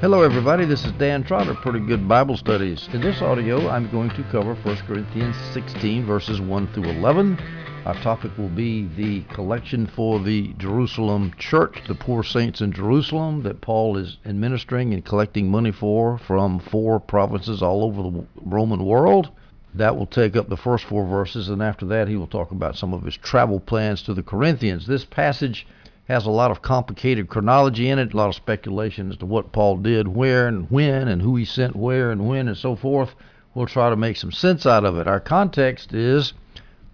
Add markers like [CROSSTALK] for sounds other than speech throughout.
Hello, everybody. This is Dan Trotter, Pretty Good Bible Studies. In this audio, I'm going to cover 1 Corinthians 16, verses 1 through 11. Our topic will be the collection for the Jerusalem church, the poor saints in Jerusalem that Paul is administering and collecting money for from four provinces all over the Roman world. That will take up the first four verses, and after that, he will talk about some of his travel plans to the Corinthians. This passage has a lot of complicated chronology in it, a lot of speculation as to what Paul did, where and when, and who he sent where and when, and so forth. We'll try to make some sense out of it. Our context is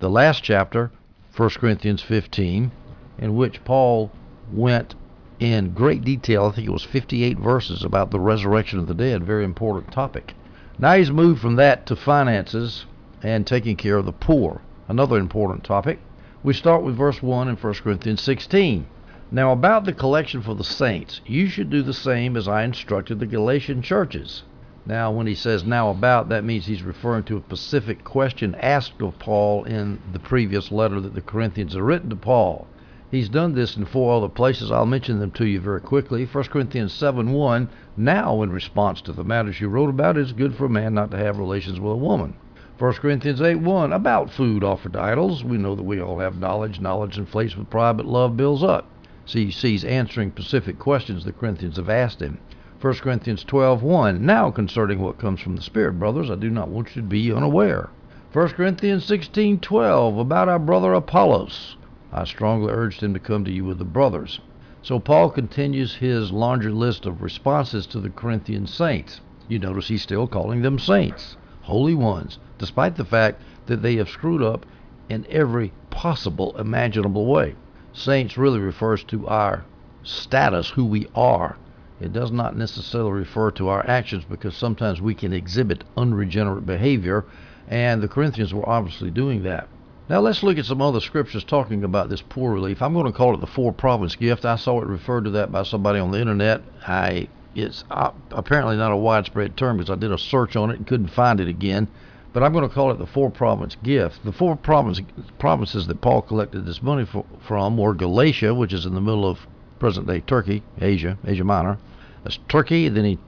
the last chapter, 1 Corinthians 15, in which Paul went in great detail. I think it was 58 verses about the resurrection of the dead, very important topic. Now he's moved from that to finances and taking care of the poor, another important topic. We start with verse 1 in 1 Corinthians 16. Now, about the collection for the saints, you should do the same as I instructed the Galatian churches. Now, when he says now about, that means he's referring to a specific question asked of Paul in the previous letter that the Corinthians have written to Paul. He's done this in four other places. I'll mention them to you very quickly. 1 Corinthians 7 1. Now, in response to the matters you wrote about, it's good for a man not to have relations with a woman. 1 Corinthians 8 1. About food offered to idols. We know that we all have knowledge. Knowledge inflates with pride, but love builds up. He's answering specific questions the Corinthians have asked him. 1 Corinthians 12:1 Now concerning what comes from the Spirit, brothers, I do not want you to be unaware. 1 Corinthians 16:12 About our brother Apollos, I strongly urged him to come to you with the brothers. So Paul continues his laundry list of responses to the Corinthian saints. You notice he's still calling them saints, holy ones, despite the fact that they have screwed up in every possible imaginable way saints really refers to our status, who we are. It does not necessarily refer to our actions because sometimes we can exhibit unregenerate behavior, and the Corinthians were obviously doing that. Now let's look at some other scriptures talking about this poor relief. I'm going to call it the four province gift. I saw it referred to that by somebody on the internet. I it's uh, apparently not a widespread term because I did a search on it and couldn't find it again but I'm going to call it the four province gift. The four province, provinces that Paul collected this money for, from were Galatia, which is in the middle of present day Turkey, Asia, Asia Minor. That's Turkey. Then he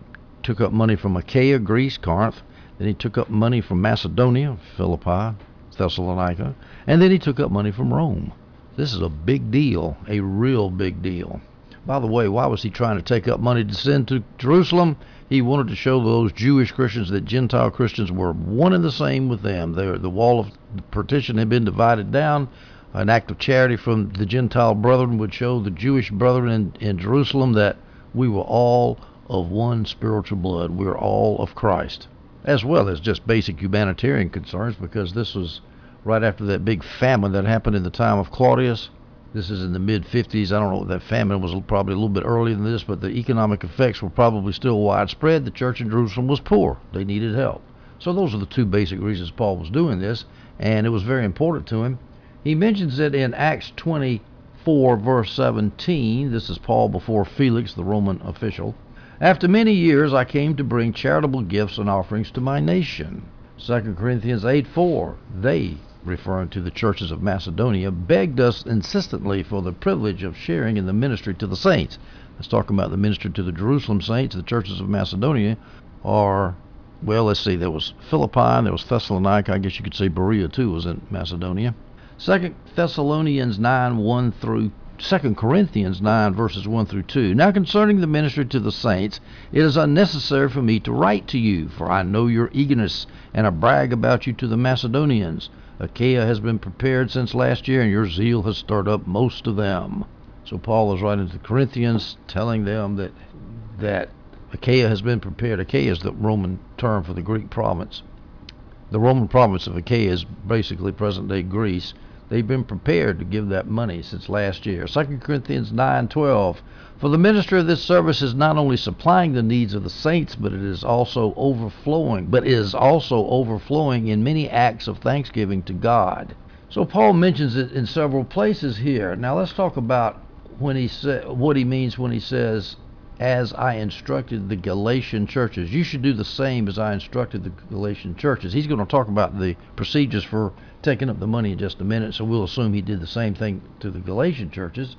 took up money from Achaia, Greece, Corinth. Then he took up money from Macedonia, Philippi, Thessalonica. And then he took up money from Rome. This is a big deal, a real big deal. By the way, why was he trying to take up money to send to Jerusalem? He wanted to show those Jewish Christians that Gentile Christians were one and the same with them. They're, the wall of partition had been divided down. An act of charity from the Gentile brethren would show the Jewish brethren in, in Jerusalem that we were all of one spiritual blood. We are all of Christ, as well as just basic humanitarian concerns, because this was right after that big famine that happened in the time of Claudius. This is in the mid 50s. I don't know. If that famine was probably a little bit earlier than this, but the economic effects were probably still widespread. The church in Jerusalem was poor. They needed help. So those are the two basic reasons Paul was doing this, and it was very important to him. He mentions it in Acts 24, verse 17. This is Paul before Felix, the Roman official. After many years, I came to bring charitable gifts and offerings to my nation. 2 Corinthians 8 4. They referring to the churches of Macedonia, begged us insistently for the privilege of sharing in the ministry to the saints. Let's talk about the ministry to the Jerusalem saints, the churches of Macedonia, are well, let's see, there was Philippi, there was Thessalonica, I guess you could say Berea too was in Macedonia. Second Thessalonians nine one through 2 Corinthians 9, verses 1 through 2. Now concerning the ministry to the saints, it is unnecessary for me to write to you, for I know your eagerness, and I brag about you to the Macedonians. Achaia has been prepared since last year, and your zeal has stirred up most of them. So Paul is writing to the Corinthians, telling them that that Achaia has been prepared. Achaia is the Roman term for the Greek province. The Roman province of Achaia is basically present-day Greece. They've been prepared to give that money since last year. 2 Corinthians 9:12 For the ministry of this service is not only supplying the needs of the saints, but it is also overflowing, but is also overflowing in many acts of thanksgiving to God. So Paul mentions it in several places here. Now let's talk about when he sa- what he means when he says as I instructed the Galatian churches. You should do the same as I instructed the Galatian churches. He's going to talk about the procedures for taking up the money in just a minute, so we'll assume he did the same thing to the Galatian churches.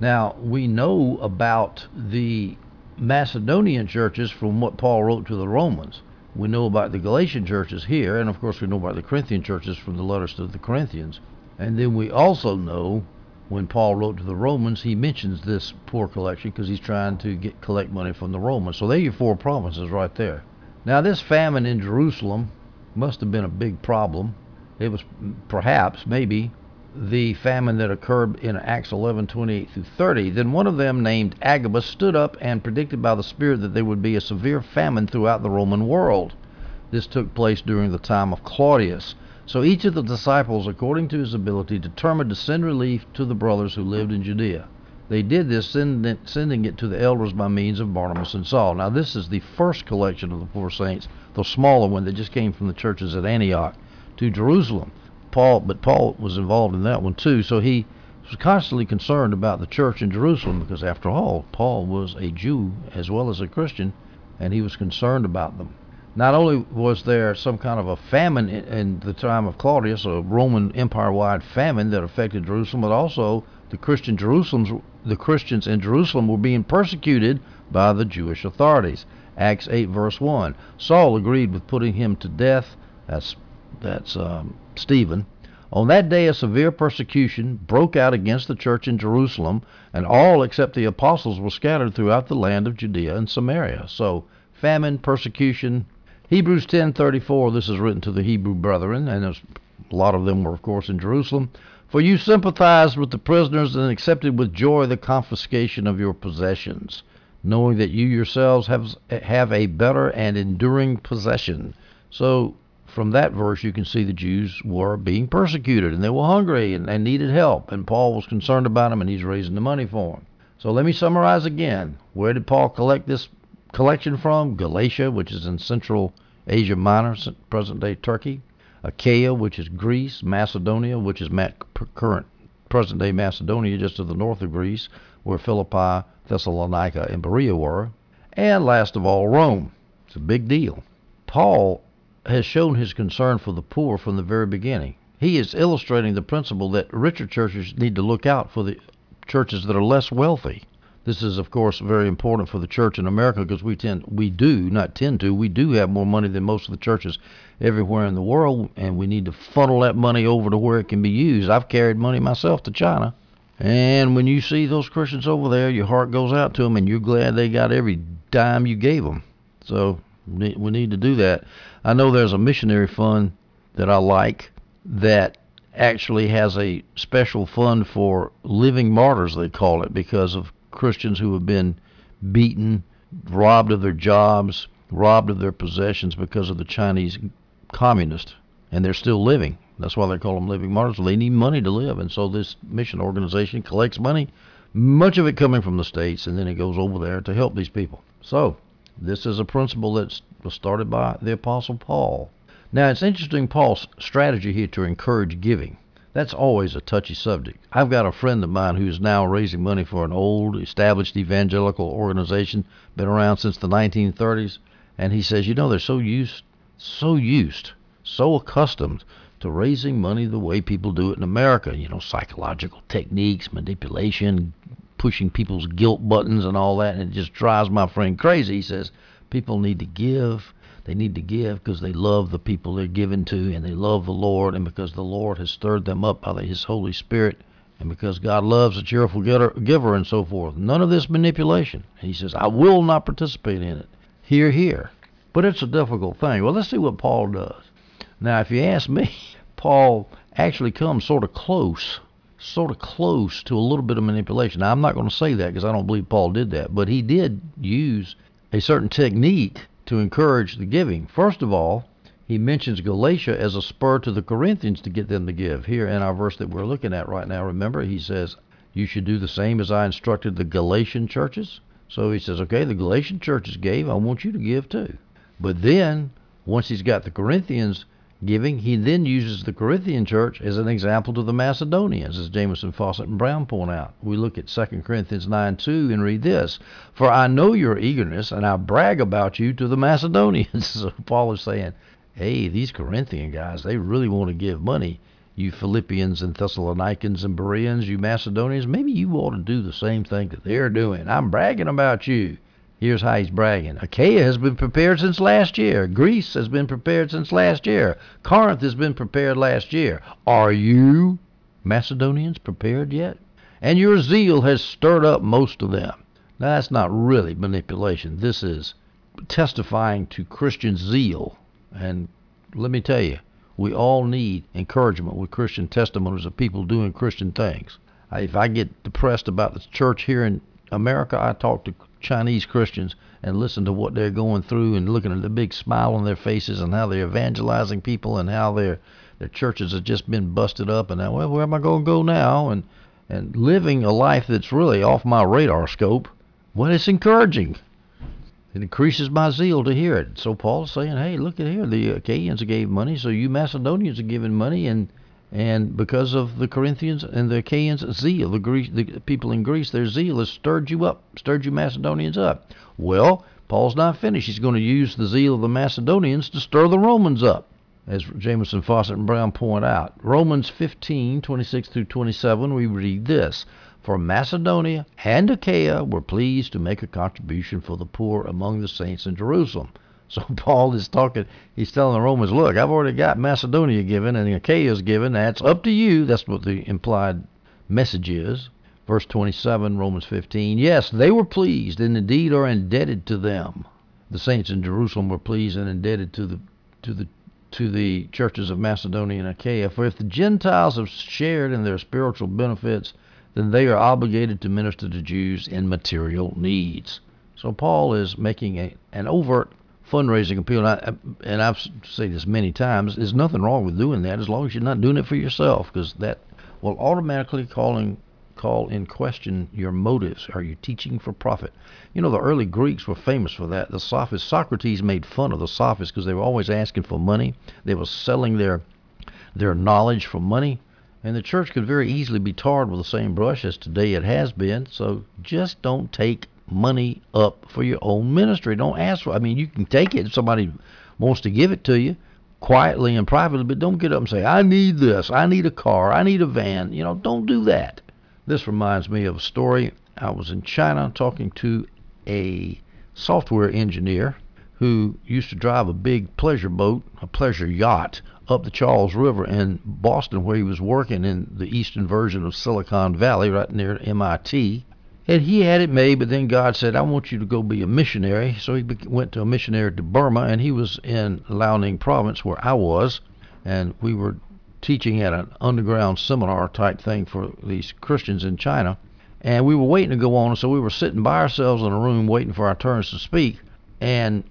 Now, we know about the Macedonian churches from what Paul wrote to the Romans. We know about the Galatian churches here, and of course we know about the Corinthian churches from the letters to the Corinthians. And then we also know when Paul wrote to the Romans, he mentions this poor collection because he's trying to get collect money from the Romans. So there are your four provinces right there. Now this famine in Jerusalem must have been a big problem. It was perhaps, maybe, the famine that occurred in Acts 11, 28 through 30. Then one of them, named Agabus, stood up and predicted by the Spirit that there would be a severe famine throughout the Roman world. This took place during the time of Claudius. So each of the disciples, according to his ability, determined to send relief to the brothers who lived in Judea. They did this, sending it to the elders by means of Barnabas and Saul. Now, this is the first collection of the four saints, the smaller one that just came from the churches at Antioch to Jerusalem. Paul, but Paul was involved in that one too. So he was constantly concerned about the church in Jerusalem because, after all, Paul was a Jew as well as a Christian, and he was concerned about them. Not only was there some kind of a famine in the time of Claudius, a Roman Empire-wide famine that affected Jerusalem, but also the Christian Jerusalem's the Christians in Jerusalem were being persecuted by the Jewish authorities. Acts 8 verse 1. Saul agreed with putting him to death. That's that's um, Stephen. On that day, a severe persecution broke out against the church in Jerusalem, and all except the apostles were scattered throughout the land of Judea and Samaria. So, famine, persecution. Hebrews 10:34. This is written to the Hebrew brethren, and a lot of them were, of course, in Jerusalem. For you sympathized with the prisoners and accepted with joy the confiscation of your possessions, knowing that you yourselves have have a better and enduring possession. So from that verse, you can see the Jews were being persecuted and they were hungry and, and needed help. And Paul was concerned about them and he's raising the money for them. So let me summarize again. Where did Paul collect this collection from? Galatia, which is in Central Asia Minor, present day Turkey. Achaia, which is Greece. Macedonia, which is current present day Macedonia, just to the north of Greece, where Philippi, Thessalonica, and Berea were. And last of all, Rome. It's a big deal. Paul has shown his concern for the poor from the very beginning. He is illustrating the principle that richer churches need to look out for the churches that are less wealthy. This is, of course, very important for the church in America because we tend, we do not tend to, we do have more money than most of the churches everywhere in the world, and we need to funnel that money over to where it can be used. I've carried money myself to China, and when you see those Christians over there, your heart goes out to them, and you're glad they got every dime you gave them. So we need to do that. I know there's a missionary fund that I like that actually has a special fund for living martyrs, they call it, because of Christians who have been beaten, robbed of their jobs, robbed of their possessions because of the Chinese communists, and they're still living. That's why they call them living martyrs. They need money to live, and so this mission organization collects money, much of it coming from the states, and then it goes over there to help these people. So this is a principle that was started by the Apostle Paul. Now, it's interesting Paul's strategy here to encourage giving. That's always a touchy subject. I've got a friend of mine who's now raising money for an old, established evangelical organization, been around since the 1930s, and he says, you know, they're so used, so used, so accustomed to raising money the way people do it in America. You know, psychological techniques, manipulation, pushing people's guilt buttons and all that, and it just drives my friend crazy. He says people need to give. They need to give because they love the people they're giving to, and they love the Lord, and because the Lord has stirred them up by His Holy Spirit, and because God loves a cheerful giver, and so forth. None of this manipulation. He says, I will not participate in it. Here, here. But it's a difficult thing. Well, let's see what Paul does. Now, if you ask me, [LAUGHS] Paul actually comes sort of close sort of close to a little bit of manipulation. Now, I'm not going to say that because I don't believe Paul did that, but he did use a certain technique to encourage the giving. First of all, he mentions Galatia as a spur to the Corinthians to get them to give. Here in our verse that we're looking at right now, remember, he says, You should do the same as I instructed the Galatian churches. So he says, Okay, the Galatian churches gave, I want you to give too. But then, once he's got the Corinthians giving, he then uses the Corinthian church as an example to the Macedonians, as Jamieson, Fausset, and Brown point out. We look at 2 Corinthians 9 2 and read this For I know your eagerness, and I brag about you to the Macedonians. [LAUGHS] so Paul is saying, Hey, these Corinthian guys, they really want to give money. You Philippians and Thessalonians and Bereans, you Macedonians, maybe you ought to do the same thing that they're doing. I'm bragging about you. Here's how he's bragging. Achaia has been prepared since last year. Greece has been prepared since last year. Corinth has been prepared last year. Are you, Macedonians, prepared yet? And your zeal has stirred up most of them. Now, that's not really manipulation. This is testifying to Christian zeal. And let me tell you, we all need encouragement with Christian testimonies of people doing Christian things. If I get depressed about the church here in America, I talk to Chinese Christians and listen to what they're going through and looking at the big smile on their faces and how they're evangelizing people and how their their churches have just been busted up and now well where am I going to go now and and living a life that's really off my radar scope. Well, it's encouraging. It increases my zeal to hear it. So Paul's saying, "Hey, look at here. The Achaeans gave money, so you Macedonians are giving money, and and because of the Corinthians and the Achaeans' zeal, the the people in Greece, their zeal has stirred you up, stirred you Macedonians up. Well, Paul's not finished. He's going to use the zeal of the Macedonians to stir the Romans up, as Jamieson, Fausset, and Brown point out. Romans 15, 26 through 27, we read this. For Macedonia and Achaia were pleased to make a contribution for the poor among the saints in Jerusalem. So [LAUGHS] Paul is talking, he's telling the Romans, look, I've already got Macedonia given and Achaia is given. That's up to you. That's what the implied message is. Verse 27, Romans 15. Yes, they were pleased and indeed are indebted to them. The saints in Jerusalem were pleased and indebted to the to the to the churches of Macedonia and Achaia. For if the Gentiles have shared in their spiritual benefits, then they are obligated to minister to Jews in material needs. So Paul is making a, an overt fundraising appeal, and, I, and I've said this many times. There's nothing wrong with doing that as long as you're not doing it for yourself, because that will automatically calling call in question your motives. Are you teaching for profit? You know, the early Greeks were famous for that. The sophists, Socrates made fun of the sophists because they were always asking for money. They were selling their their knowledge for money. And the church could very easily be tarred with the same brush as today it has been. So just don't take money up for your own ministry. Don't ask for I mean you can take it if somebody wants to give it to you quietly and privately, but don't get up and say, I need this, I need a car, I need a van. You know, don't do that. This reminds me of a story. I was in China talking to a software engineer who used to drive a big pleasure boat, a pleasure yacht up the Charles River in Boston, where he was working in the eastern version of Silicon Valley, right near MIT. And he had it made, but then God said, I want you to go be a missionary. So he went to a missionary to Burma, and he was in Lao Liaoning province where I was. And we were teaching at an underground seminar type thing for these Christians in China. And we were waiting to go on, so we were sitting by ourselves in a room waiting for our turns to speak. And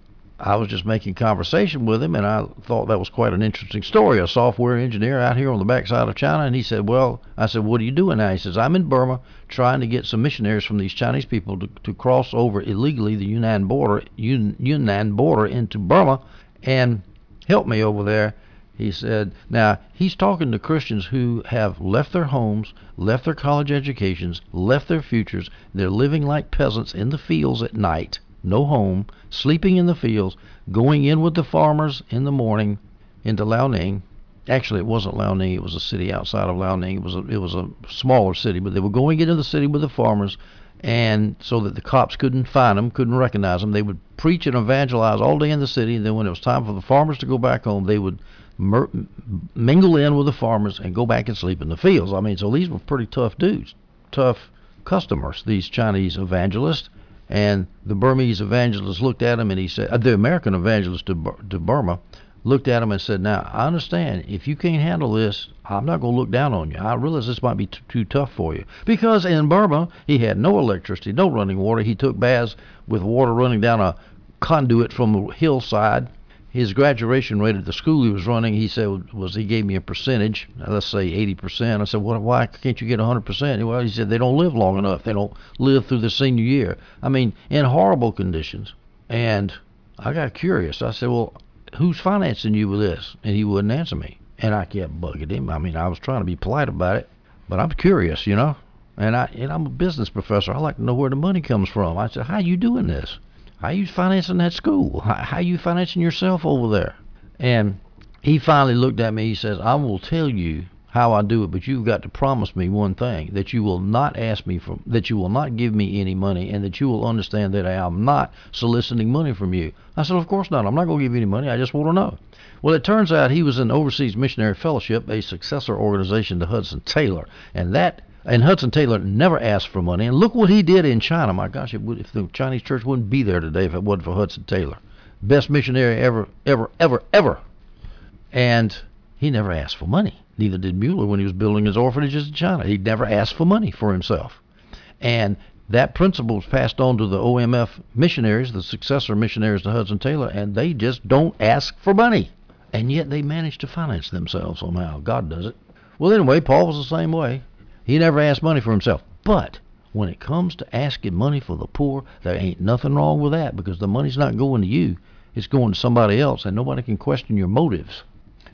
I was just making conversation with him, and I thought that was quite an interesting story. A software engineer out here on the backside of China, and he said, "Well," I said, "What are you doing now?" He says, "I'm in Burma trying to get some missionaries from these Chinese people to, to cross over illegally the Yunnan border, Yun, Yunnan border into Burma, and help me over there." He said, "Now he's talking to Christians who have left their homes, left their college educations, left their futures. They're living like peasants in the fields at night." No home, sleeping in the fields, going in with the farmers in the morning into Liaoning. Actually, it wasn't Liaoning; it was a city outside of Liaoning. It was a, it was a smaller city, but they were going into the city with the farmers, and so that the cops couldn't find them, couldn't recognize them. They would preach and evangelize all day in the city, and then when it was time for the farmers to go back home, they would mer- mingle in with the farmers and go back and sleep in the fields. I mean, so these were pretty tough dudes, tough customers. These Chinese evangelists and the Burmese evangelist looked at him and he said, uh, the American evangelist to, to Burma looked at him and said, Now, I understand. If you can't handle this, I'm not going to look down on you. I realize this might be t- too tough for you. Because in Burma, he had no electricity, no running water. He took baths with water running down a conduit from the hillside his graduation rate at the school he was running, he said was he gave me a percentage, let's say 80%. I said, well, why can't you get 100%? Well, he said they don't live long enough. They don't live through the senior year. I mean, in horrible conditions. And I got curious. I said, well, who's financing you with this? And he wouldn't answer me. And I kept bugging him. I mean, I was trying to be polite about it, but I'm curious, you know. And I and I'm a business professor. I like to know where the money comes from. I said, how are you doing this? How you financing that school? How, you financing yourself over there? And he finally looked at me. He says, I will tell you how I do it, but you've got to promise me one thing that you will not ask me for, that you will not give me any money, and that you will understand that I am not soliciting money from you. I said, Of course not. I'm not going to give you any money. I just want to know. Well, it turns out he was in Overseas Missionary Fellowship, a successor organization to Hudson Taylor, and that and Hudson Taylor never asked for money. And look what he did in China. My gosh, would, if the Chinese church wouldn't be there today if it wasn't for Hudson Taylor, best missionary ever, ever, ever, ever. And he never asked for money. Neither did Mueller when he was building his orphanages in China. He never asked for money for himself. And that principle was passed on to the OMF missionaries, the successor missionaries to Hudson Taylor, and they just don't ask for money. And yet they manage to finance themselves somehow. God does it. Well, anyway, Paul was the same way. He never asked money for himself. But when it comes to asking money for the poor, there ain't nothing wrong with that because the money's not going to you. It's going to somebody else, and nobody can question your motives.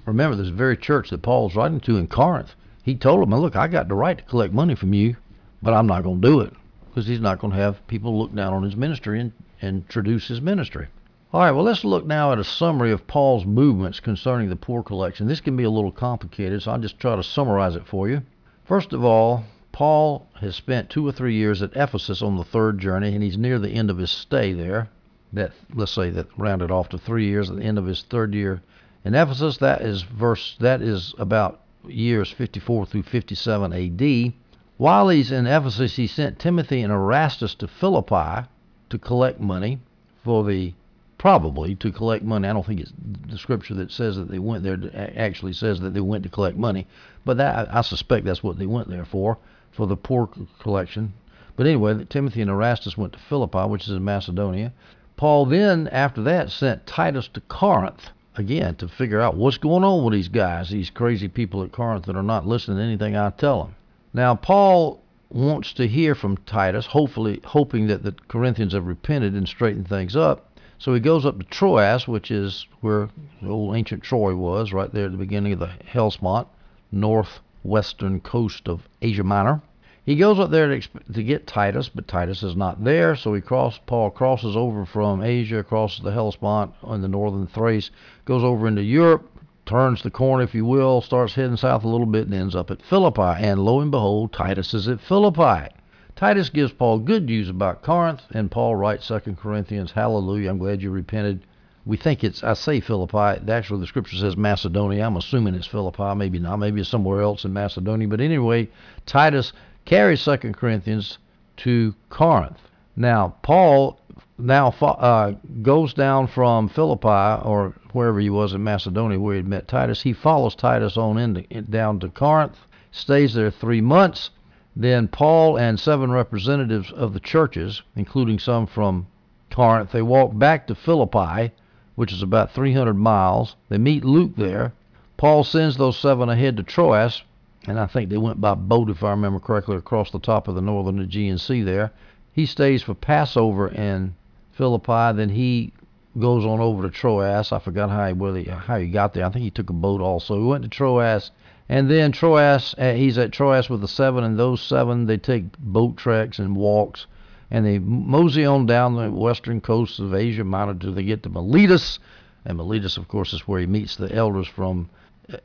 Remember, this very church that Paul's writing to in Corinth, he told them, look, I got the right to collect money from you, but I'm not going to do it because he's not going to have people look down on his ministry and, and introduce his ministry. All right, well, let's look now at a summary of Paul's movements concerning the poor collection. This can be a little complicated, so I'll just try to summarize it for you. First of all, Paul has spent two or three years at Ephesus on the third journey, and he's near the end of his stay there. That let's say that rounded off to three years at the end of his third year in Ephesus, that is verse that is about years 54 through 57 A.D. While he's in Ephesus, he sent Timothy and Erastus to Philippi to collect money for the probably to collect money. I don't think it's the scripture that says that they went there actually says that they went to collect money, but that I suspect that's what they went there for for the poor collection. But anyway, Timothy and Erastus went to Philippi, which is in Macedonia. Paul then, after that, sent Titus to Corinth again to figure out what's going on with these guys, these crazy people at Corinth that are not listening to anything I tell them. Now, Paul wants to hear from Titus, hopefully hoping that the Corinthians have repented and straightened things up. So he goes up to Troas, which is where the old ancient Troy was, right there at the beginning of the Hellespont, northwestern coast of Asia Minor. He goes up there to, to get Titus, but Titus is not there, so he cross Paul crosses over from Asia, crosses the Hellespont on the northern Thrace, goes over into Europe, turns the corner, if you will, starts heading south a little bit, and ends up at Philippi. And lo and behold, Titus is at Philippi. Titus gives Paul good news about Corinth, and Paul writes 2 Corinthians, Hallelujah, I'm glad you repented. We think it's, I say Philippi, actually the scripture says Macedonia. I'm assuming it's Philippi, maybe not, maybe it's somewhere else in Macedonia. But anyway, Titus carries Second Corinthians to Corinth. Now, Paul now uh, goes down from Philippi or wherever he was in Macedonia where he met Titus. He follows Titus on down to Corinth, stays there three months. Then Paul and seven representatives of the churches, including some from Corinth, they walk back to Philippi, which is about 300 miles. They meet Luke there. Paul sends those seven ahead to Troas, and I think they went by boat, if I remember correctly, across the top of the northern Aegean Sea there. He stays for Passover in Philippi, then he goes on over to Troas. I forgot how he, how he got there. I think he took a boat also. He went to Troas, and then Troas, uh, he's at Troas with the seven, and those seven, they take boat treks and walks, and they mosey on down the western coast of Asia Minor until they get to Miletus. And Miletus, of course, is where he meets the elders from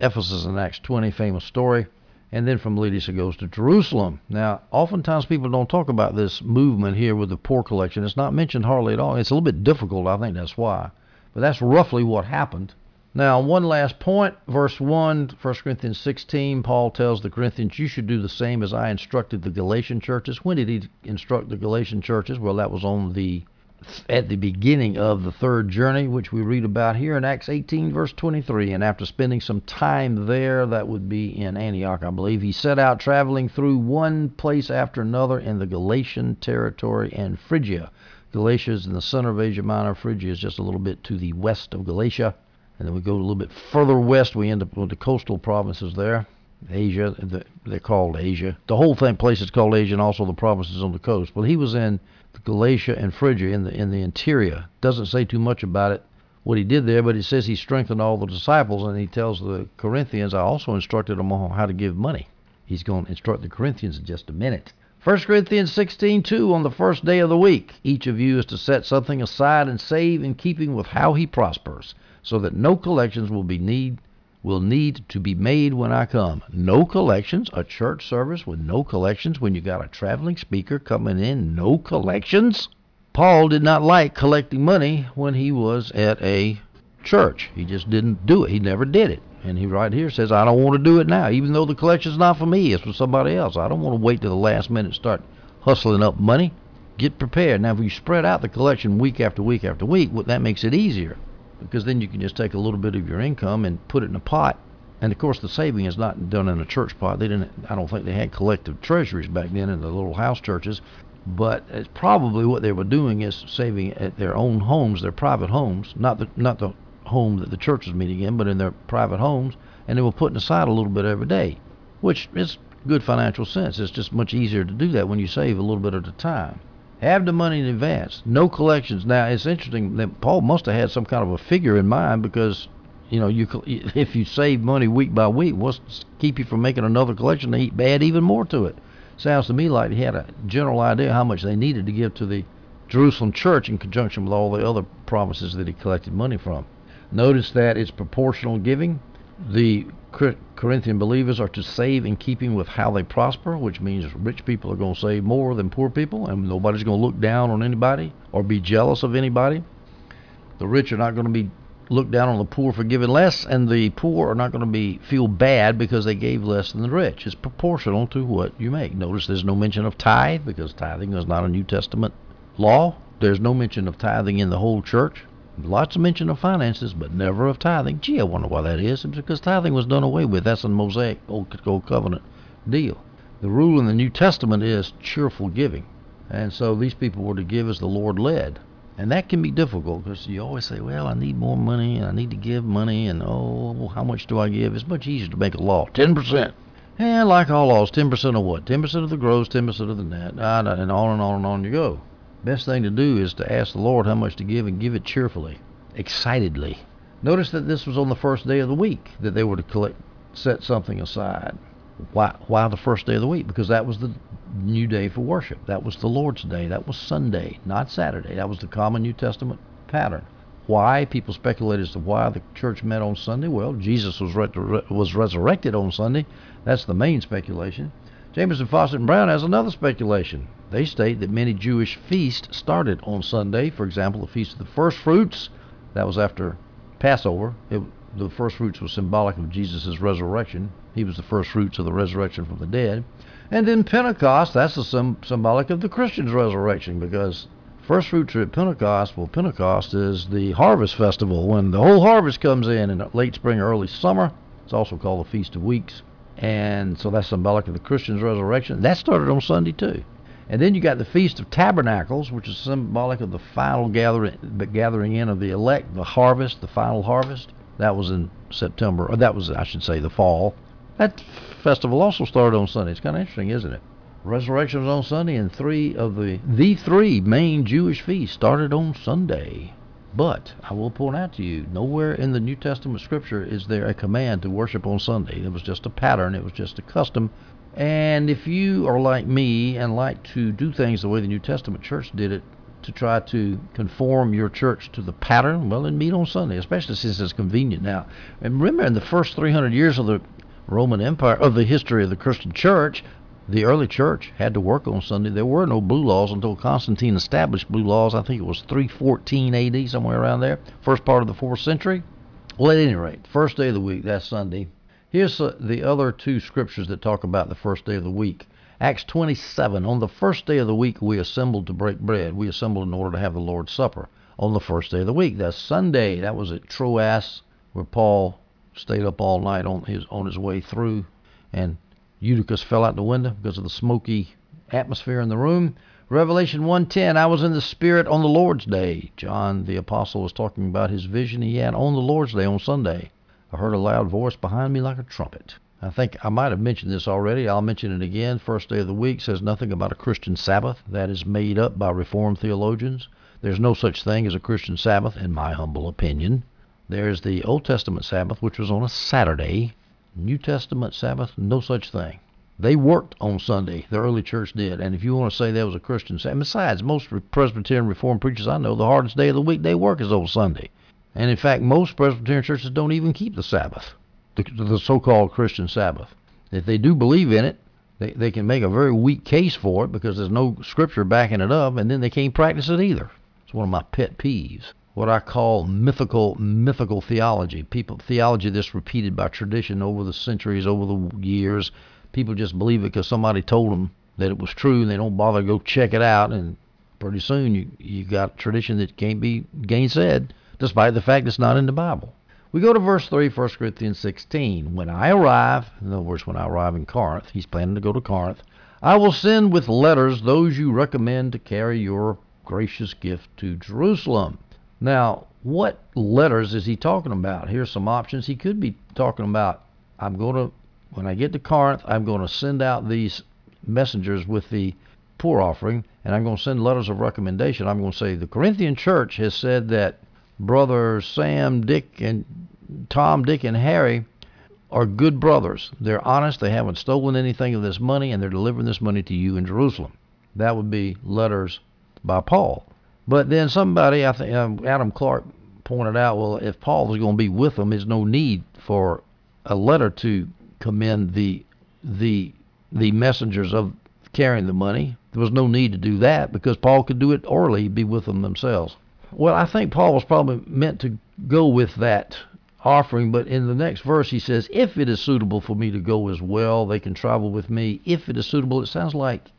Ephesus in Acts 20, famous story and then from Miletus, he goes to Jerusalem. Now, oftentimes people don't talk about this movement here with the poor collection. It's not mentioned hardly at all. It's a little bit difficult, I think that's why. But that's roughly what happened. Now, one last point, verse 1, 1 Corinthians 16, Paul tells the Corinthians, You should do the same as I instructed the Galatian churches. When did he instruct the Galatian churches? Well, that was on the at the beginning of the third journey, which we read about here in Acts 18, verse 23. And after spending some time there, that would be in Antioch, I believe, he set out traveling through one place after another in the Galatian territory and Phrygia. Galatia is in the center of Asia Minor. Phrygia is just a little bit to the west of Galatia. And then we go a little bit further west, we end up with the coastal provinces there. Asia, they're called Asia. The whole thing place is called Asia, and also the provinces on the coast. Well, he was in Galatia and Phrygia in the in the interior. Doesn't say too much about it what he did there, but it says he strengthened all the disciples, and he tells the Corinthians, I also instructed them on how to give money. He's going to instruct the Corinthians in just a minute. 1 Corinthians 16:2 on the first day of the week each of you is to set something aside and save in keeping with how he prospers so that no collections will be need will need to be made when I come. No collections, a church service with no collections when you got a traveling speaker coming in, no collections. Paul did not like collecting money when he was at a church. He just didn't do it. He never did it. And he right here says, I don't want to do it now, even though the collection's not for me, it's for somebody else. I don't want to wait till the last minute start hustling up money. Get prepared. Now, if you spread out the collection week after week after week, what that makes it easier because then you can just take a little bit of your income and put it in a pot. And of course, the saving is not done in a church pot. They didn't. I don't think they had collective treasuries back then in the little house churches. But it's probably what they were doing is saving at their own homes, their private homes, not the not the home that the church was meeting in, but in their private homes, and they were putting aside a little bit every day, which is good financial sense. It's just much easier to do that when you save a little bit at a time. Have the money in advance. No collections. Now it's interesting that Paul must have had some kind of a figure in mind because you know you [LAUGHS] if you save money week by week, what's keep you from making another collection to add even more to it? Sounds to me like he had a general idea how much they needed to give to the Jerusalem church in conjunction with all the other provinces that he collected money from. Notice that it's proportional giving. The Corinthian believers are to save in keeping with how they prosper, which means rich people are going to save more than poor people, and nobody's going to look down on anybody or be jealous of anybody. The rich are not going to be looked down on the poor for giving less, and the poor are not going to be feel bad because they gave less than the rich. It's proportional to what you make. Notice there's no mention of tithe because tithing is not a New Testament law. There's no mention of tithing in the whole church. Lots of mention of finances, but never of tithing. Gee, I wonder why that is. It's because tithing was done away with. That's a Mosaic Old, Old Covenant deal. The rule in the New Testament is cheerful giving. And so these people were to give as the Lord led. And that can be difficult because you always say, well, I need more money and I need to give money and oh, how much do I give? It's much easier to make a law. 10%. And like all laws, 10% of what? 10% of the gross, 10% of the net, ah, and on and on and on you go. Best thing to do is to ask the Lord how much to give and give it cheerfully, excitedly. Notice that this was on the first day of the week that they were to collect, set something aside. Why, why the first day of the week? Because that was the new day for worship. That was the Lord's day. That was Sunday, not Saturday. That was the common New Testament pattern. Why? People speculate as to why the church met on Sunday. Well, Jesus was re- was resurrected on Sunday. That's the main speculation. Jamieson, Fausset, and Brown has another speculation. They state that many Jewish feasts started on Sunday. For example, the Feast of the First Fruits, that was after Passover. It, the first fruits was symbolic of Jesus' resurrection. He was the first fruits of the resurrection from the dead. And then Pentecost, that's the sim- symbolic of the Christian's resurrection because first fruits are at Pentecost. Well, Pentecost is the harvest festival when the whole harvest comes in in late spring or early summer. It's also called the Feast of Weeks. And so that's symbolic of the Christian's resurrection. That started on Sunday too. And then you got the Feast of Tabernacles, which is symbolic of the final gathering, gathering in of the elect, the harvest, the final harvest. That was in September, or that was, I should say, the fall. That festival also started on Sunday. It's kind of interesting, isn't it? Resurrection was on Sunday, and three of the the three main Jewish feasts started on Sunday. But I will point out to you, nowhere in the New Testament scripture is there a command to worship on Sunday. It was just a pattern, it was just a custom. And if you are like me and like to do things the way the New Testament church did it, to try to conform your church to the pattern, well, then meet on Sunday, especially since it's convenient now. And remember, in the first 300 years of the Roman Empire, of the history of the Christian church, the early church had to work on Sunday. There were no blue laws until Constantine established blue laws. I think it was 314 AD, somewhere around there, first part of the fourth century. Well, at any rate, first day of the week, that's Sunday. Here's the other two scriptures that talk about the first day of the week. Acts 27. On the first day of the week, we assembled to break bread. We assembled in order to have the Lord's Supper on the first day of the week. That's Sunday. That was at Troas, where Paul stayed up all night on his on his way through and Eutychus fell out the window because of the smoky atmosphere in the room. Revelation 1:10 I was in the spirit on the Lord's day. John the apostle was talking about his vision he had on the Lord's day on Sunday. I heard a loud voice behind me like a trumpet. I think I might have mentioned this already. I'll mention it again. First day of the week says nothing about a Christian Sabbath. That is made up by Reformed theologians. There's no such thing as a Christian Sabbath, in my humble opinion. There's the Old Testament Sabbath, which was on a Saturday, New Testament Sabbath, no such thing. They worked on Sunday. The early church did. And if you want to say that was a Christian Sabbath, besides, most Presbyterian Reformed preachers I know, the hardest day of the week they work is on Sunday. And in fact, most Presbyterian churches don't even keep the Sabbath. the, the so-called Christian Sabbath. If they do believe in it, they, they can make a very weak case for it because there's no scripture backing it up, and then they can't practice it either. It's one of my pet peeves. What I call mythical mythical theology. People theology that's repeated by tradition over the centuries, over the years. People just believe it because somebody told them that it was true, and they don't bother to go check it out. And pretty soon you you got tradition that can't be gainsaid, despite the fact it's not in the Bible. We go to verse 3, 1 Corinthians 16. When I arrive, in other words, when I arrive in Corinth, he's planning to go to Corinth, I will send with letters those you recommend to carry your gracious gift to Jerusalem. Now, what letters is he talking about? Here's some options. He could be talking about, I'm going to, when I get to Corinth, I'm going to send out these messengers with the poor offering, and I'm going to send letters of recommendation. I'm going to say, the Corinthian church has said that brother Sam, Dick, and Tom, Dick, and Harry are good brothers. They're honest. They haven't stolen anything of this money, and they're delivering this money to you in Jerusalem. That would be letters by Paul. But then somebody, I think um, Adam Clarke pointed out, well, if Paul was going to be with them, there's no need for a letter to commend the the the messengers of carrying the money. There was no need to do that because Paul could do it orally, be with them themselves. Well, I think Paul was probably meant to go with that offering, but in the next verse he says, If it is suitable for me to go as well, they can travel with me. If it is suitable, it sounds like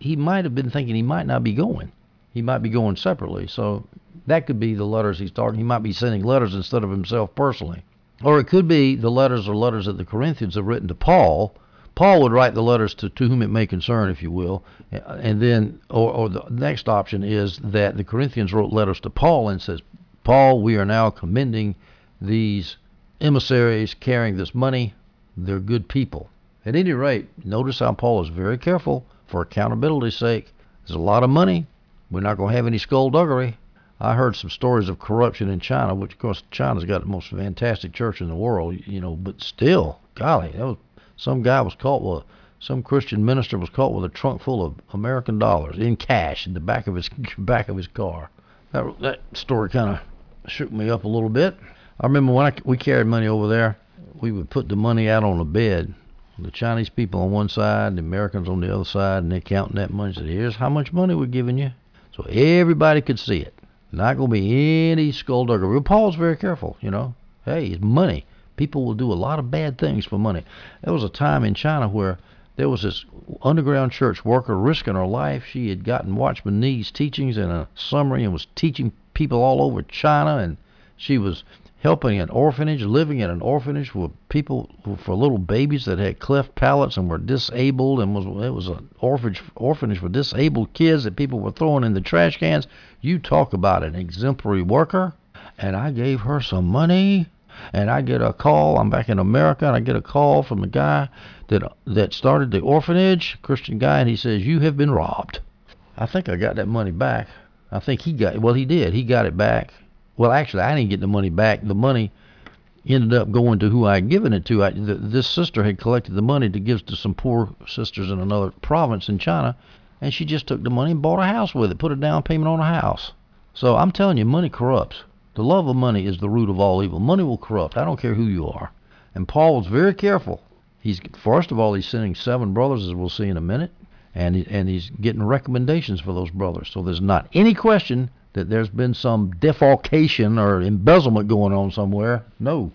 he might have been thinking he might not be going. He might be going separately. So that could be the letters he's talking. He might be sending letters instead of himself personally. Or it could be the letters or letters that the Corinthians have written to Paul Paul would write the letters to, to whom it may concern, if you will, and then, or, or the next option is that the Corinthians wrote letters to Paul and says, Paul, we are now commending these emissaries carrying this money. They're good people. At any rate, notice how Paul is very careful for accountability's sake. There's a lot of money. We're not going to have any skullduggery. I heard some stories of corruption in China, which of course China's got the most fantastic church in the world, you know, but still, golly, that was some guy was caught with some Christian minister was caught with a trunk full of American dollars in cash in the back of his [LAUGHS] back of his car. That that story kind of shook me up a little bit. I remember when I, we carried money over there, we would put the money out on the bed. The Chinese people on one side, the Americans on the other side, and they're counting that money. Said, "Here's how much money we're giving you," so everybody could see it. Not gonna be any skullduggery. Paul's very careful, you know. Hey, it's money. People will do a lot of bad things for money. There was a time in China where there was this underground church worker risking her life. She had gotten Watchman Nee's teachings in a summary and was teaching people all over China, and she was helping an orphanage, living in an orphanage with people for little babies that had cleft palates and were disabled, and was it was an orphanage orphanage for disabled kids that people were throwing in the trash cans. You talk about an exemplary worker, and I gave her some money and I get a call. I'm back in America, and I get a call from the guy that that started the orphanage, Christian guy, and he says you have been robbed. I think I got that money back. I think he got well, he did. He got it back. Well, actually, I didn't get the money back. The money ended up going to who I had given it to. I, this sister had collected the money to give to some poor sisters in another province in China, and she just took the money and bought a house with it, put a down payment on a house. So I'm telling you, money corrupts. The love of money is the root of all evil. Money will corrupt. I don't care who you are. And Paul was very careful. He's first of all he's sending seven brothers, as we'll see in a minute, and he, and he's getting recommendations for those brothers. So there's not any question that there's been some defalcation or embezzlement going on somewhere. No.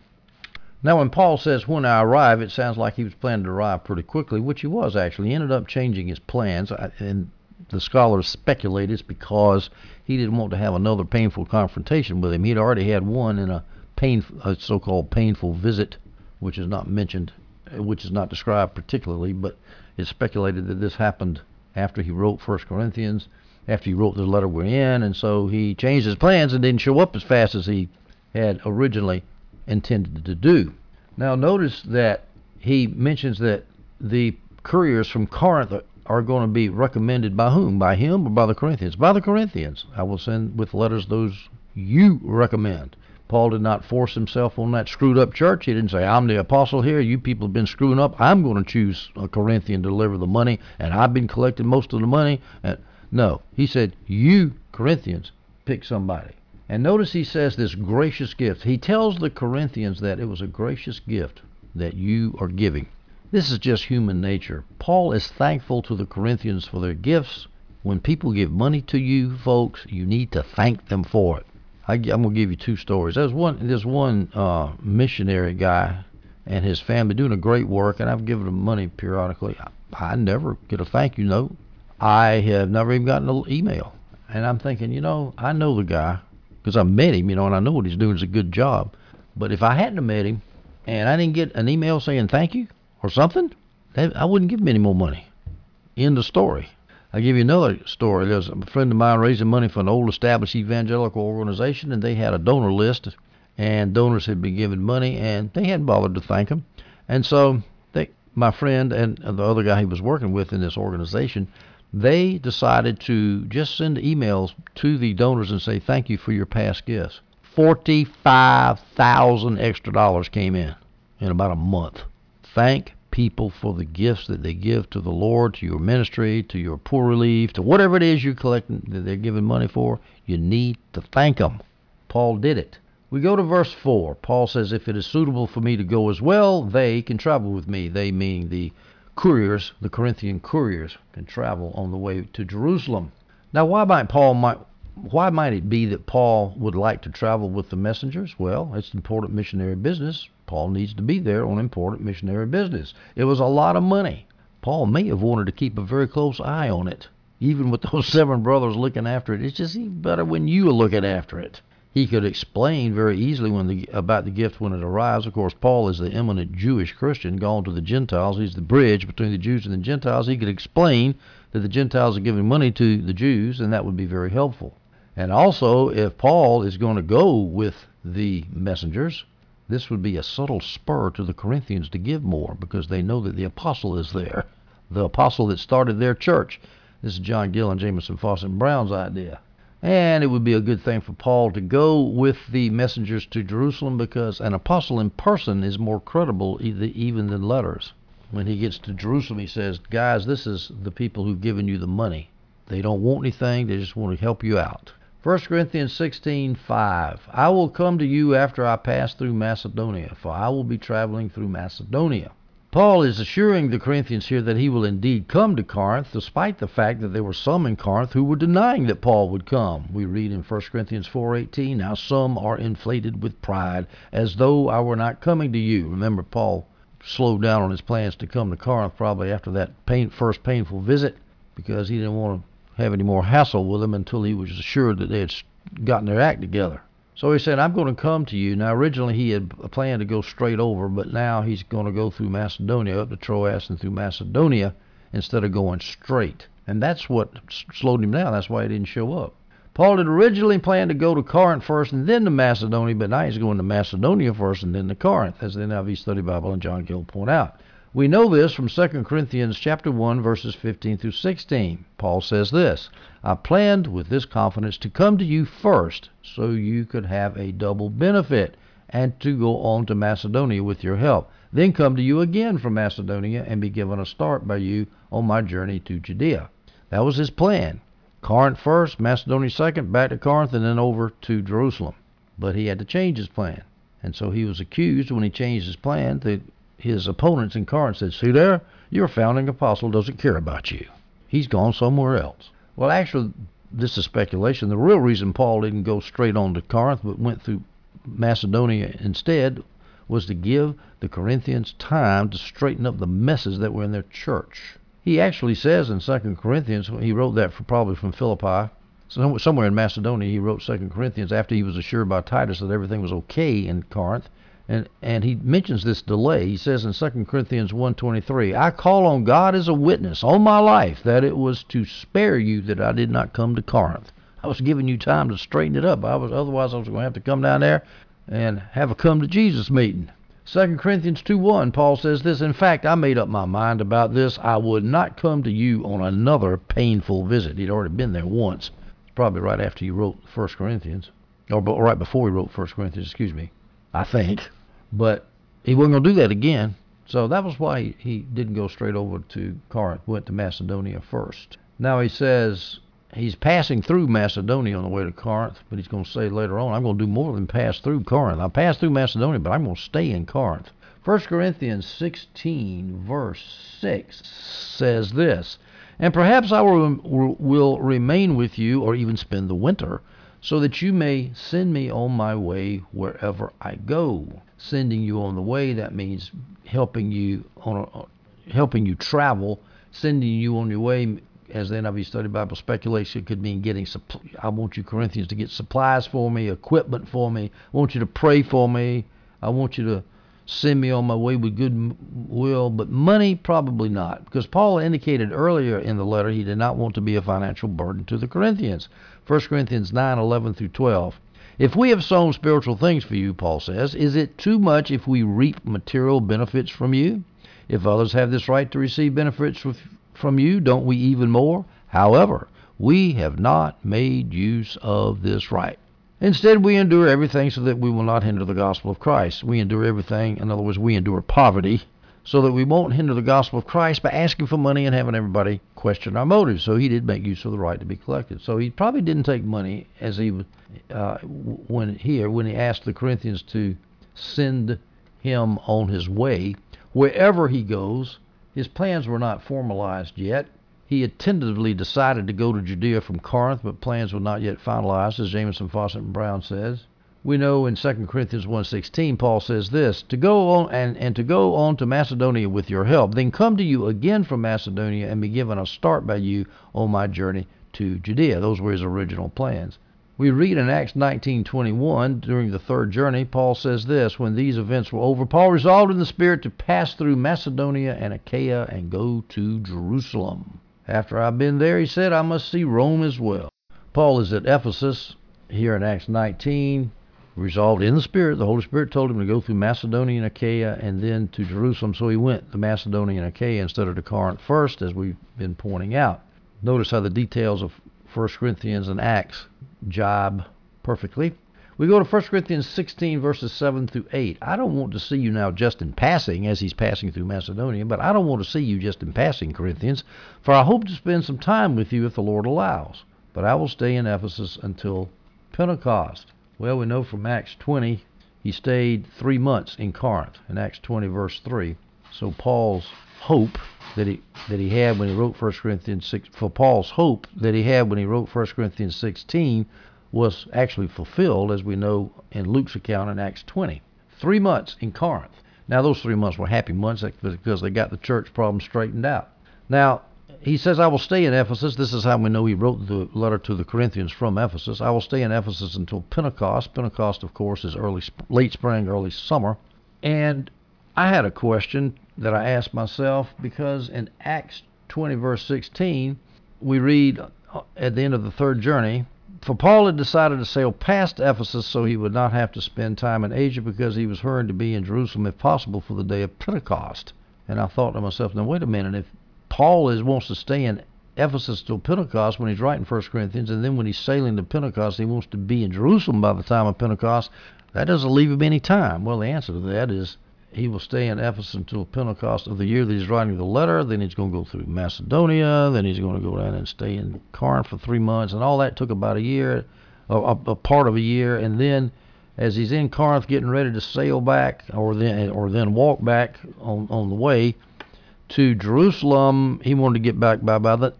Now, when Paul says when I arrive, it sounds like he was planning to arrive pretty quickly, which he was actually. He ended up changing his plans, and the scholars speculate it's because he didn't want to have another painful confrontation with him. He'd already had one in a painful, a so-called painful visit, which is not mentioned, which is not described particularly, but it's speculated that this happened after he wrote First Corinthians, after he wrote the letter we're in, and so he changed his plans and didn't show up as fast as he had originally intended to do. Now notice that he mentions that the couriers from Corinth are going to be recommended by whom? By him or by the Corinthians? By the Corinthians. I will send with letters those you recommend. Paul did not force himself on that screwed up church. He didn't say, I'm the apostle here. You people have been screwing up. I'm going to choose a Corinthian to deliver the money, and I've been collecting most of the money. And no, he said, You Corinthians pick somebody. And notice he says this gracious gift. He tells the Corinthians that it was a gracious gift. that you are giving. This is just human nature. Paul is thankful to the Corinthians for their gifts. When people give money to you, folks, you need to thank them for it. I, am gonna give you two stories. There's one. There's one uh, missionary guy and his family doing a great work, and I've given them money periodically. I, I never get a thank you note. I have never even gotten an email, and I'm thinking, you know, I know the guy because I met him, you know, and I know what he's doing is a good job. But if I hadn't met him and I didn't get an email saying thank you or something, I wouldn't give him any more money. End of story. I'll give you another story. There's a friend of mine raising money for an old established evangelical organization, and they had a donor list, and donors had been given money, and they hadn't bothered to thank them. And so they, my friend and the other guy he was working with in this organization, they decided to just send emails to the donors and say thank you for your past gifts. Forty-five thousand extra dollars came in in about a month. Thank people for the gifts that they give to the Lord, to your ministry, to your poor relief, to whatever it is you're collecting that they're giving money for. You need to thank them. Paul did it. We go to verse 4. Paul says, If it is suitable for me to go as well, they can travel with me. They meaning the couriers, the Corinthian couriers, can travel on the way to Jerusalem. Now, why might Paul might why might it be that Paul would like to travel with the messengers? Well, it's important missionary business. Paul needs to be there on important missionary business. It was a lot of money. Paul may have wanted to keep a very close eye on it. Even with [LAUGHS] those seven brothers looking after it, it's just even better when you are looking after it. He could explain very easily when the, about the gift when it arrives. Of course, Paul is the eminent Jewish Christian, gone to the Gentiles. He's the bridge between the Jews and the Gentiles. He could explain that the Gentiles are giving money to the Jews, and that would be very helpful. And also, if Paul is going to go with the messengers, this would be a subtle spur to the Corinthians to give more because they know that the apostle is there, the apostle that started their church. This is John Gill and Jamieson Fausset Brown's idea. And it would be a good thing for Paul to go with the messengers to Jerusalem because an apostle in person is more credible even than letters. When he gets to Jerusalem, he says, Guys, this is the people who've given you the money. They don't want anything, they just want to help you out. 1 Corinthians 16:5 I will come to you after I pass through Macedonia, for I will be traveling through Macedonia. Paul is assuring the Corinthians here that he will indeed come to Corinth, despite the fact that there were some in Corinth who were denying that Paul would come. We read in 1 Corinthians 4:18, "Now some are inflated with pride, as though I were not coming to you." Remember, Paul slowed down on his plans to come to Corinth probably after that pain, first painful visit because he didn't want to have any more hassle with them until he was assured that they had gotten their act together. So he said, I'm going to come to you. Now, originally he had planned to go straight over, but now he's going to go through Macedonia, up to Troas and through Macedonia, instead of going straight. And that's what slowed him down. That's why he didn't show up. Paul had originally planned to go to Corinth first and then to Macedonia, but now he's going to Macedonia first and then to Corinth, as the NIV Study Bible and John Gill point out. We know this from 2 Corinthians chapter 1 verses 15 through 16. Paul says this, I planned with this confidence to come to you first so you could have a double benefit and to go on to Macedonia with your help. Then come to you again from Macedonia and be given a start by you on my journey to Judea. That was his plan. Corinth first, Macedonia second, back to Corinth, and then over to Jerusalem. But he had to change his plan. And so he was accused when he changed his plan that his opponents in Corinth said, See there, your founding apostle doesn't care about you. He's gone somewhere else. Well, actually, this is speculation. The real reason Paul didn't go straight on to Corinth but went through Macedonia instead was to give the Corinthians time to straighten up the messes that were in their church. He actually says in 2 Corinthians, he wrote that for, probably from Philippi, somewhere in Macedonia, he wrote 2 Corinthians after he was assured by Titus that everything was okay in Corinth. And, and he mentions this delay. He says in 2 Corinthians 1.23, I call on God as a witness on my life that it was to spare you that I did not come to Corinth. I was giving you time to straighten it up. I was Otherwise, I was going to have to come down there and have a come to Jesus meeting. 2 Corinthians 2.1, Paul says this, In fact, I made up my mind about this. I would not come to you on another painful visit. He'd already been there once. Probably right after he wrote 1 Corinthians. Or right before he wrote 1 Corinthians, excuse me. I think. But he wasn't going to do that again. So that was why he didn't go straight over to Corinth, went to Macedonia first. Now he says he's passing through Macedonia on the way to Corinth, but he's going to say later on, I'm going to do more than pass through Corinth. I passed through Macedonia, but I'm going to stay in Corinth. 1 Corinthians 16, verse 6 says this And perhaps I will, will remain with you or even spend the winter, so that you may send me on my way wherever I go. Sending you on the way, that means helping you on a, helping you travel. Sending you on your way, as the NIV Study Bible speculation, could mean getting. I want you Corinthians to get supplies for me, equipment for me. I want you to pray for me. I want you to send me on my way with good will, but money probably not, because Paul indicated earlier in the letter he did not want to be a financial burden to the Corinthians. 1 Corinthians 9:11 through 12. If we have sown spiritual things for you, Paul says, is it too much if we reap material benefits from you? If others have this right to receive benefits from you, don't we even more? However, we have not made use of this right. Instead, we endure everything so that we will not hinder the gospel of Christ. We endure everything, in other words, we endure poverty so that we won't hinder the gospel of Christ by asking for money and having everybody question our motives. So he did make use of the right to be collected. So he probably didn't take money as he uh, when here when he asked the Corinthians to send him on his way wherever he goes. His plans were not formalized yet. He had tentatively decided to go to Judea from Corinth, but plans were not yet finalized, as Jamieson Fausset, and Brown says. We know in 2 Corinthians 1.16, Paul says this, to go on and, and to go on to Macedonia with your help, then come to you again from Macedonia and be given a start by you on my journey to Judea. Those were his original plans. We read in Acts 19:21 during the third journey, Paul says this, when these events were over, Paul resolved in the spirit to pass through Macedonia and Achaia and go to Jerusalem. After I've been there, he said, I must see Rome as well. Paul is at Ephesus here in Acts 19, resolved in the Spirit. The Holy Spirit told him to go through Macedonia and Achaia and then to Jerusalem. So he went to Macedonia and Achaia instead of to Corinth first, as we've been pointing out. Notice how the details of 1 Corinthians and Acts jibe perfectly. We go to 1 Corinthians 16, verses 7 through 8. I don't want to see you now just in passing as he's passing through Macedonia, but I don't want to see you just in passing, Corinthians, for I hope to spend some time with you if the Lord allows. But I will stay in Ephesus until Pentecost. Well, we know from Acts 20 he stayed three months in Corinth in Acts 20, verse 3. So Paul's hope that he that he had when he wrote 1 Corinthians 6 for Paul's hope that he had when he wrote 1 Corinthians 16 was actually fulfilled, as we know in Luke's account in Acts 20. Three months in Corinth. Now, those three months were happy months because they got the church problem straightened out. Now, he says, I will stay in Ephesus. This is how we know he wrote the letter to the Corinthians from Ephesus. I will stay in Ephesus until Pentecost. Pentecost, of course, is early, late spring, early summer. And I had a question that I asked myself because in Acts 20, verse 16, we read uh, at the end of the third journey, for Paul had decided to sail past Ephesus so he would not have to spend time in Asia because he was hurrying to be in Jerusalem if possible for the day of Pentecost. And I thought to myself, now wait a minute, if Paul is wants to stay in Ephesus till Pentecost when he's writing First Corinthians, and then when he's sailing to Pentecost, he wants to be in Jerusalem by the time of Pentecost. That doesn't leave him any time. Well, the answer to that is he will stay in Ephesus until Pentecost of the year that he's writing the letter. Then he's going to go through Macedonia. Then he's going to go down and stay in Corinth for three months, and all that took about a year, a, a part of a year. And then, as he's in Corinth, getting ready to sail back, or then or then walk back on on the way to Jerusalem, he wanted to get back by by the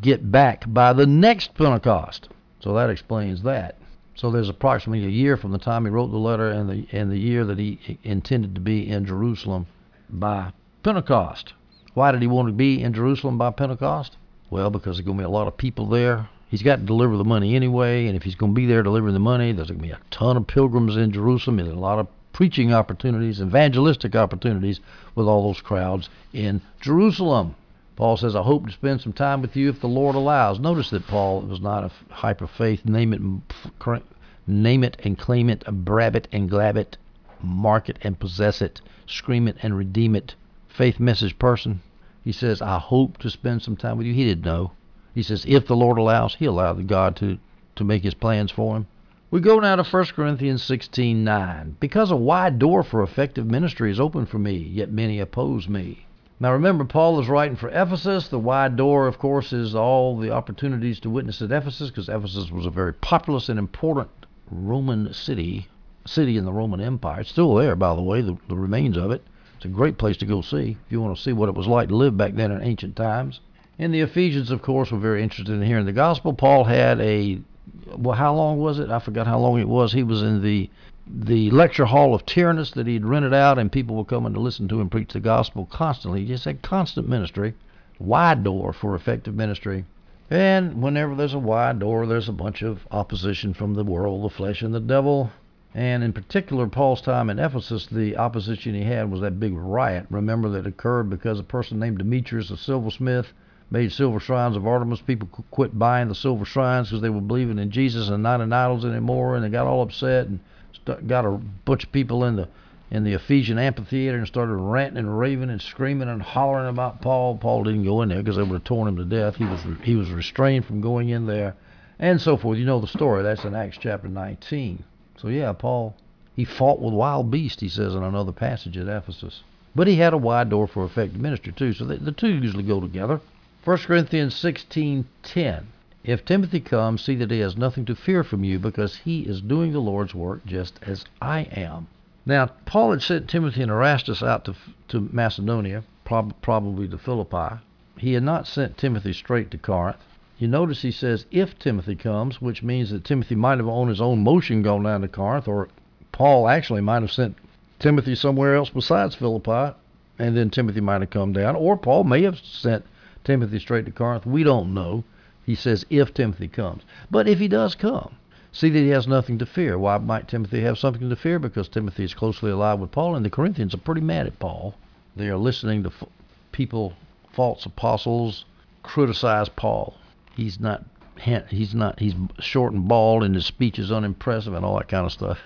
get back by the next Pentecost. So that explains that. So there's approximately a year from the time he wrote the letter and the and the year that he intended to be in Jerusalem by Pentecost. Why did he want to be in Jerusalem by Pentecost? Well, because there's going to be a lot of people there. He's got to deliver the money anyway, and if he's going to be there delivering the money, there's going to be a ton of pilgrims in Jerusalem and a lot of preaching opportunities, evangelistic opportunities with all those crowds in Jerusalem. Paul says, I hope to spend some time with you if the Lord allows. Notice that Paul was not a hyper faith, name it, name it and claim it, brab it and glab it, mark it and possess it, scream it and redeem it, faith message person. He says, I hope to spend some time with you. He didn't know. He says, if the Lord allows, he allowed God to, to make his plans for him. We go now to 1 Corinthians 16:9. Because a wide door for effective ministry is open for me, yet many oppose me. Now remember, Paul is writing for Ephesus. The wide door, of course, is all the opportunities to witness at Ephesus, because Ephesus was a very populous and important Roman city, city in the Roman Empire. It's still there, by the way, the, the remains of it. It's a great place to go see if you want to see what it was like to live back then in ancient times. And the Ephesians, of course, were very interested in hearing the gospel. Paul had a well, how long was it? I forgot how long it was. He was in the the lecture hall of Tyrannus that he'd rented out, and people were coming to listen to him preach the gospel constantly. He just had constant ministry, wide door for effective ministry. And whenever there's a wide door, there's a bunch of opposition from the world, the flesh, and the devil. And in particular, Paul's time in Ephesus, the opposition he had was that big riot. Remember that occurred because a person named Demetrius, a silversmith, made silver shrines of Artemis. People quit buying the silver shrines because they were believing in Jesus and not in idols anymore, and they got all upset and got a bunch of people in the in the Ephesian amphitheater and started ranting and raving and screaming and hollering about Paul. Paul didn't go in there because they would have torn him to death. He was he was restrained from going in there, and so forth. You know the story. That's in Acts chapter 19. So yeah, Paul he fought with wild beasts. He says in another passage at Ephesus. But he had a wide door for effective ministry too. So the, the two usually go together. 1 Corinthians 16:10. If Timothy comes, see that he has nothing to fear from you, because he is doing the Lord's work just as I am. Now, Paul had sent Timothy and Erastus out to, to Macedonia, prob- probably to Philippi. He had not sent Timothy straight to Corinth. You notice he says, if Timothy comes, which means that Timothy might have on his own motion gone down to Corinth, or Paul actually might have sent Timothy somewhere else besides Philippi, and then Timothy might have come down, or Paul may have sent Timothy straight to Corinth. We don't know. He says, if Timothy comes. But if he does come, see that he has nothing to fear. Why might Timothy have something to fear? Because Timothy is closely allied with Paul, and the Corinthians are pretty mad at Paul. They are listening to people, false apostles, criticize Paul. He's not he's not he's short and bald and his speech is unimpressive and all that kind of stuff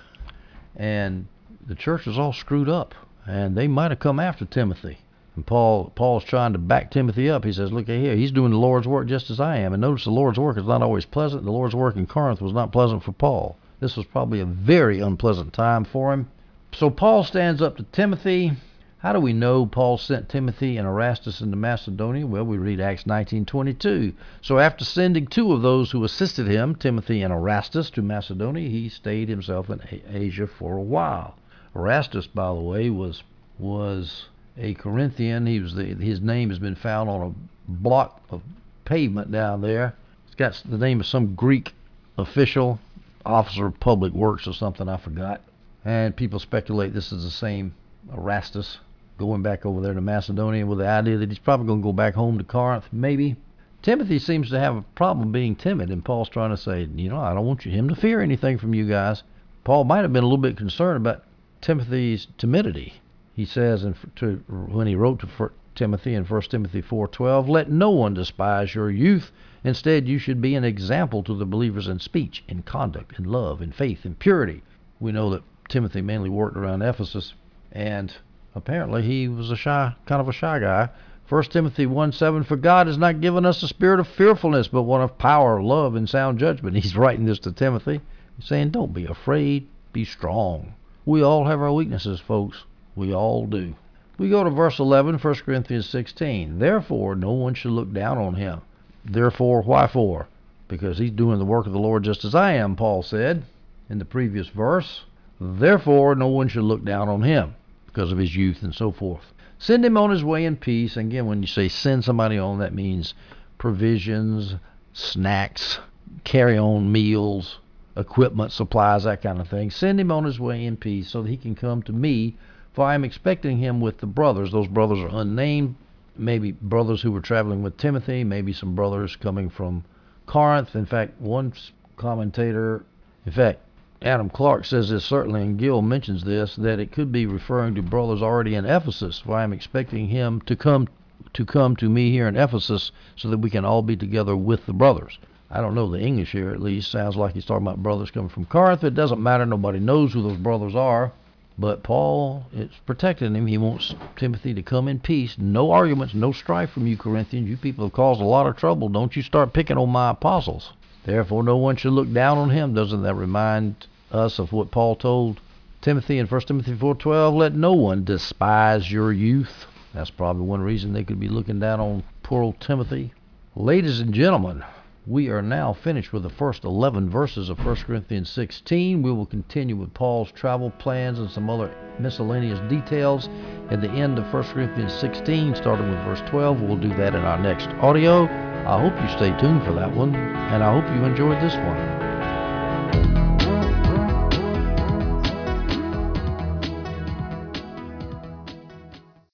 and the church is all screwed up and they might have come after timothy and Paul Paul's trying to back Timothy up. He says, "Look here, he's doing the Lord's work just as I am." And notice the Lord's work is not always pleasant. The Lord's work in Corinth was not pleasant for Paul. This was probably a very unpleasant time for him. So Paul stands up to Timothy. How do we know Paul sent Timothy and Erastus into Macedonia? Well, we read Acts 19:22. So after sending two of those who assisted him, Timothy and Erastus, to Macedonia, he stayed himself in Asia for a while. Erastus, by the way, was was a Corinthian. He was the, his name has been found on a block of pavement down there. It's got the name of some Greek official, officer of public works or something. I forgot. And people speculate this is the same Erastus going back over there to Macedonia with the idea that he's probably going to go back home to Corinth. Maybe. Timothy seems to have a problem being timid, and Paul's trying to say, you know, I don't want him to fear anything from you guys. Paul might have been a little bit concerned about Timothy's timidity he says in, to, when he wrote to Timothy in 1 Timothy 4:12, "Let no one despise your youth. Instead, you should be an example to the believers in speech, in conduct, in love, in faith, in purity." We know that Timothy mainly worked around Ephesus, and apparently he was a shy, kind of a shy guy. 1 Timothy 1:7, "For God has not given us a spirit of fearfulness, but one of power, love, and sound judgment." [LAUGHS] He's writing this to Timothy, saying, "Don't be afraid, be strong." We all have our weaknesses, folks. We all do. We go to verse 11, 1 Corinthians 16. Therefore, no one should look down on him. Therefore, why for? Because he's doing the work of the Lord just as I am, Paul said in the previous verse. Therefore, no one should look down on him because of his youth and so forth. Send him on his way in peace. And again, when you say send somebody on, that means provisions, snacks, carry on meals, equipment, supplies, that kind of thing. Send him on his way in peace so that he can come to me for I am expecting him with the brothers. Those brothers are unnamed, maybe brothers who were traveling with Timothy, maybe some brothers coming from Corinth. In fact, one commentator, in fact, Adam Clarke says this certainly, and Gill mentions this, that it could be referring to brothers already in Ephesus. For I am expecting him to come to come to me here in Ephesus so that we can all be together with the brothers. I don't know the English here at least. Sounds like he's talking about brothers coming from Corinth. It doesn't matter. Nobody knows who those brothers are. But Paul is protecting him. He wants Timothy to come in peace. No arguments, no strife from you, Corinthians. You people have caused a lot of trouble. Don't you start picking on my apostles. Therefore, no one should look down on him. Doesn't that remind us of what Paul told Timothy in 1 Timothy 4.12? Let no one despise your youth. That's probably one reason they could be looking down on poor old Timothy. Ladies and gentlemen, We are now finished with the first 11 verses of 1 Corinthians 16. We will continue with Paul's travel plans and some other miscellaneous details at the end of 1 Corinthians 16, starting with verse 12. We'll do that in our next audio. I hope you stay tuned for that one, and I hope you enjoyed this one.